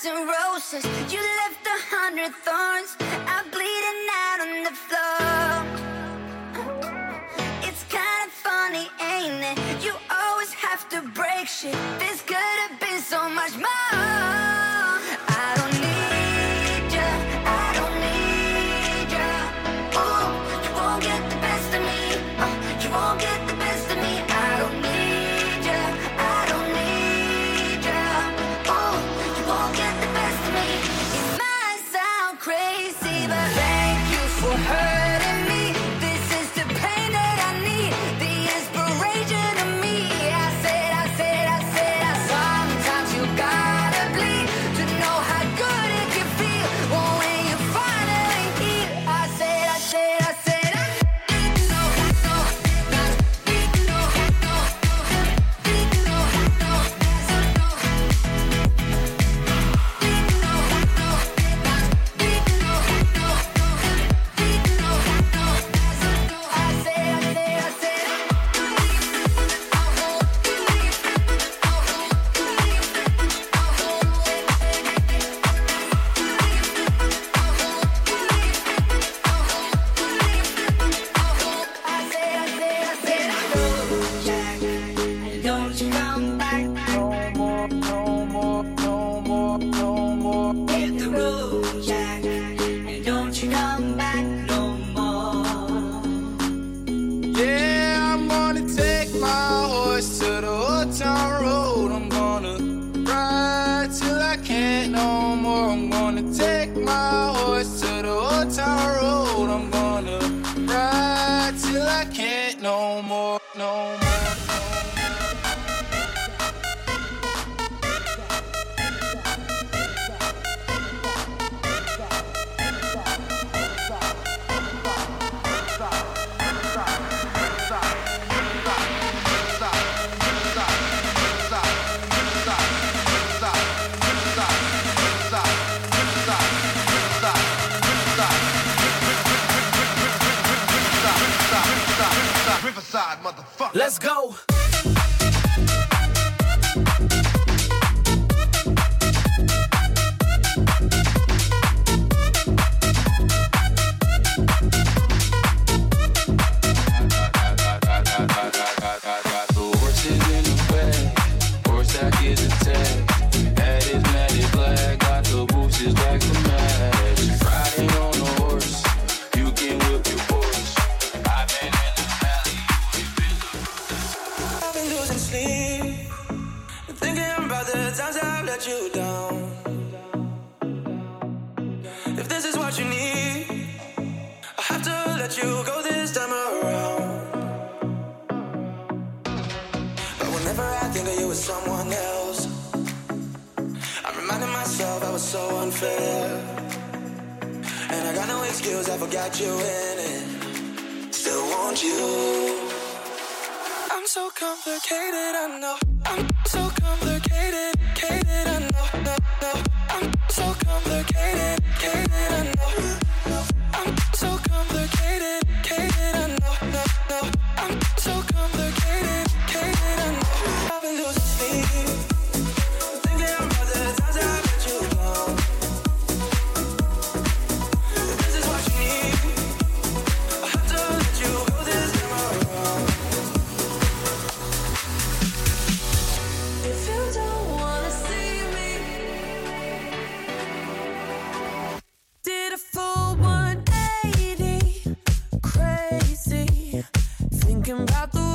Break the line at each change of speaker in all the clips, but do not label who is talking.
hearts and roses. You left a hundred thorns. I'm bleeding out on the floor. It's kind of funny, ain't it? You always have to break shit. This good.
long Motherfucker.
Let's go.
been
losing sleep, thinking about the times I've let you down. If this is what you need, I have to let you go this time around. But whenever I think of you with someone else, I'm reminding myself I was so unfair. And I got no excuse, I forgot you in it. Still want you so complicated, I know. I'm so complicated, I know, no, no. I'm so complicated. talking about the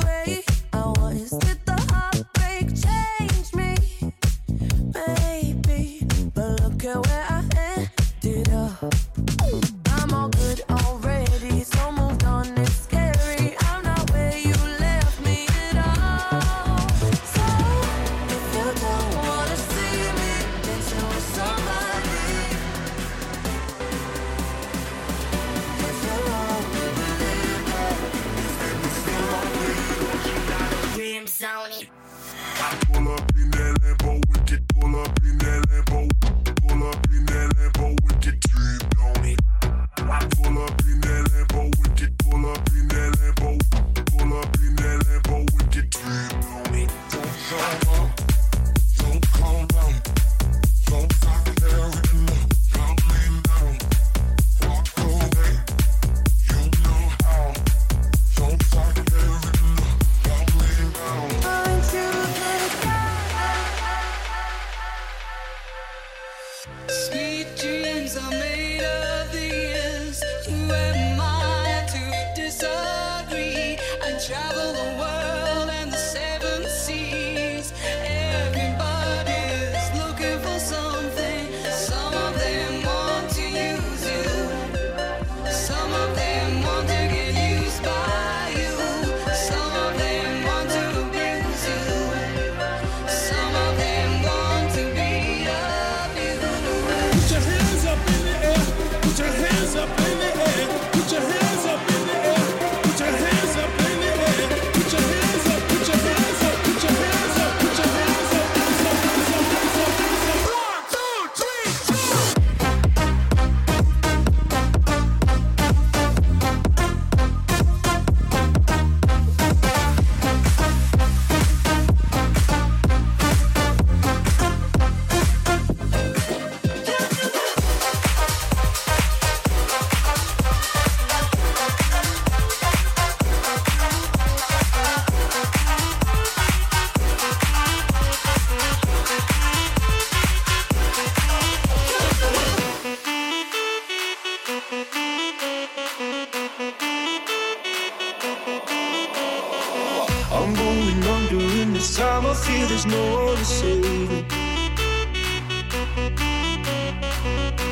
I'm
going under, and this time I feel there's no one to save me.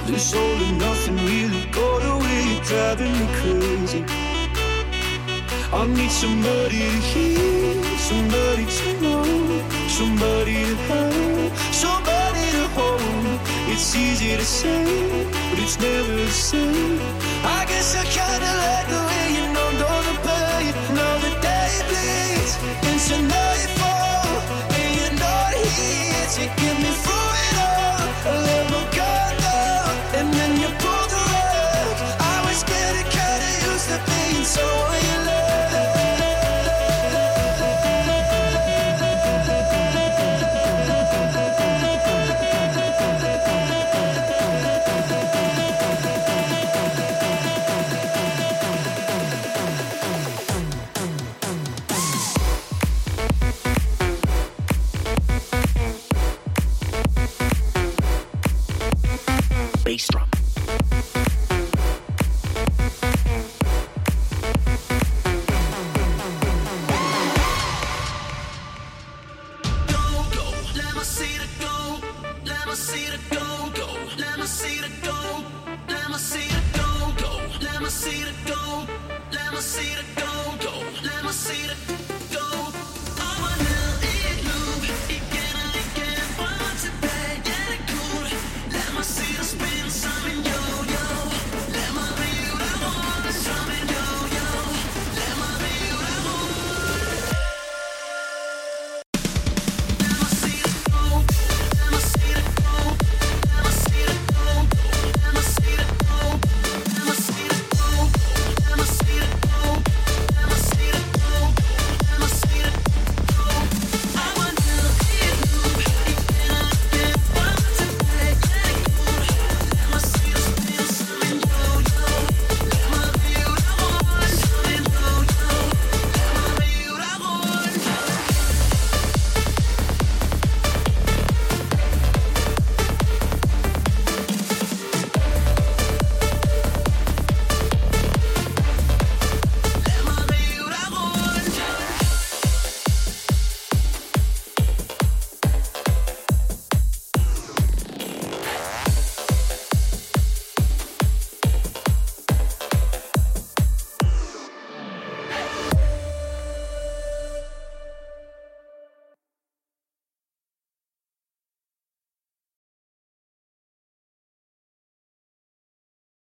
This all and nothing really got away, you're driving me crazy. I need somebody to hear, somebody to know, somebody to have, somebody to hold. It's easy to say, but it's never the same. I guess I kinda like the
bass drum.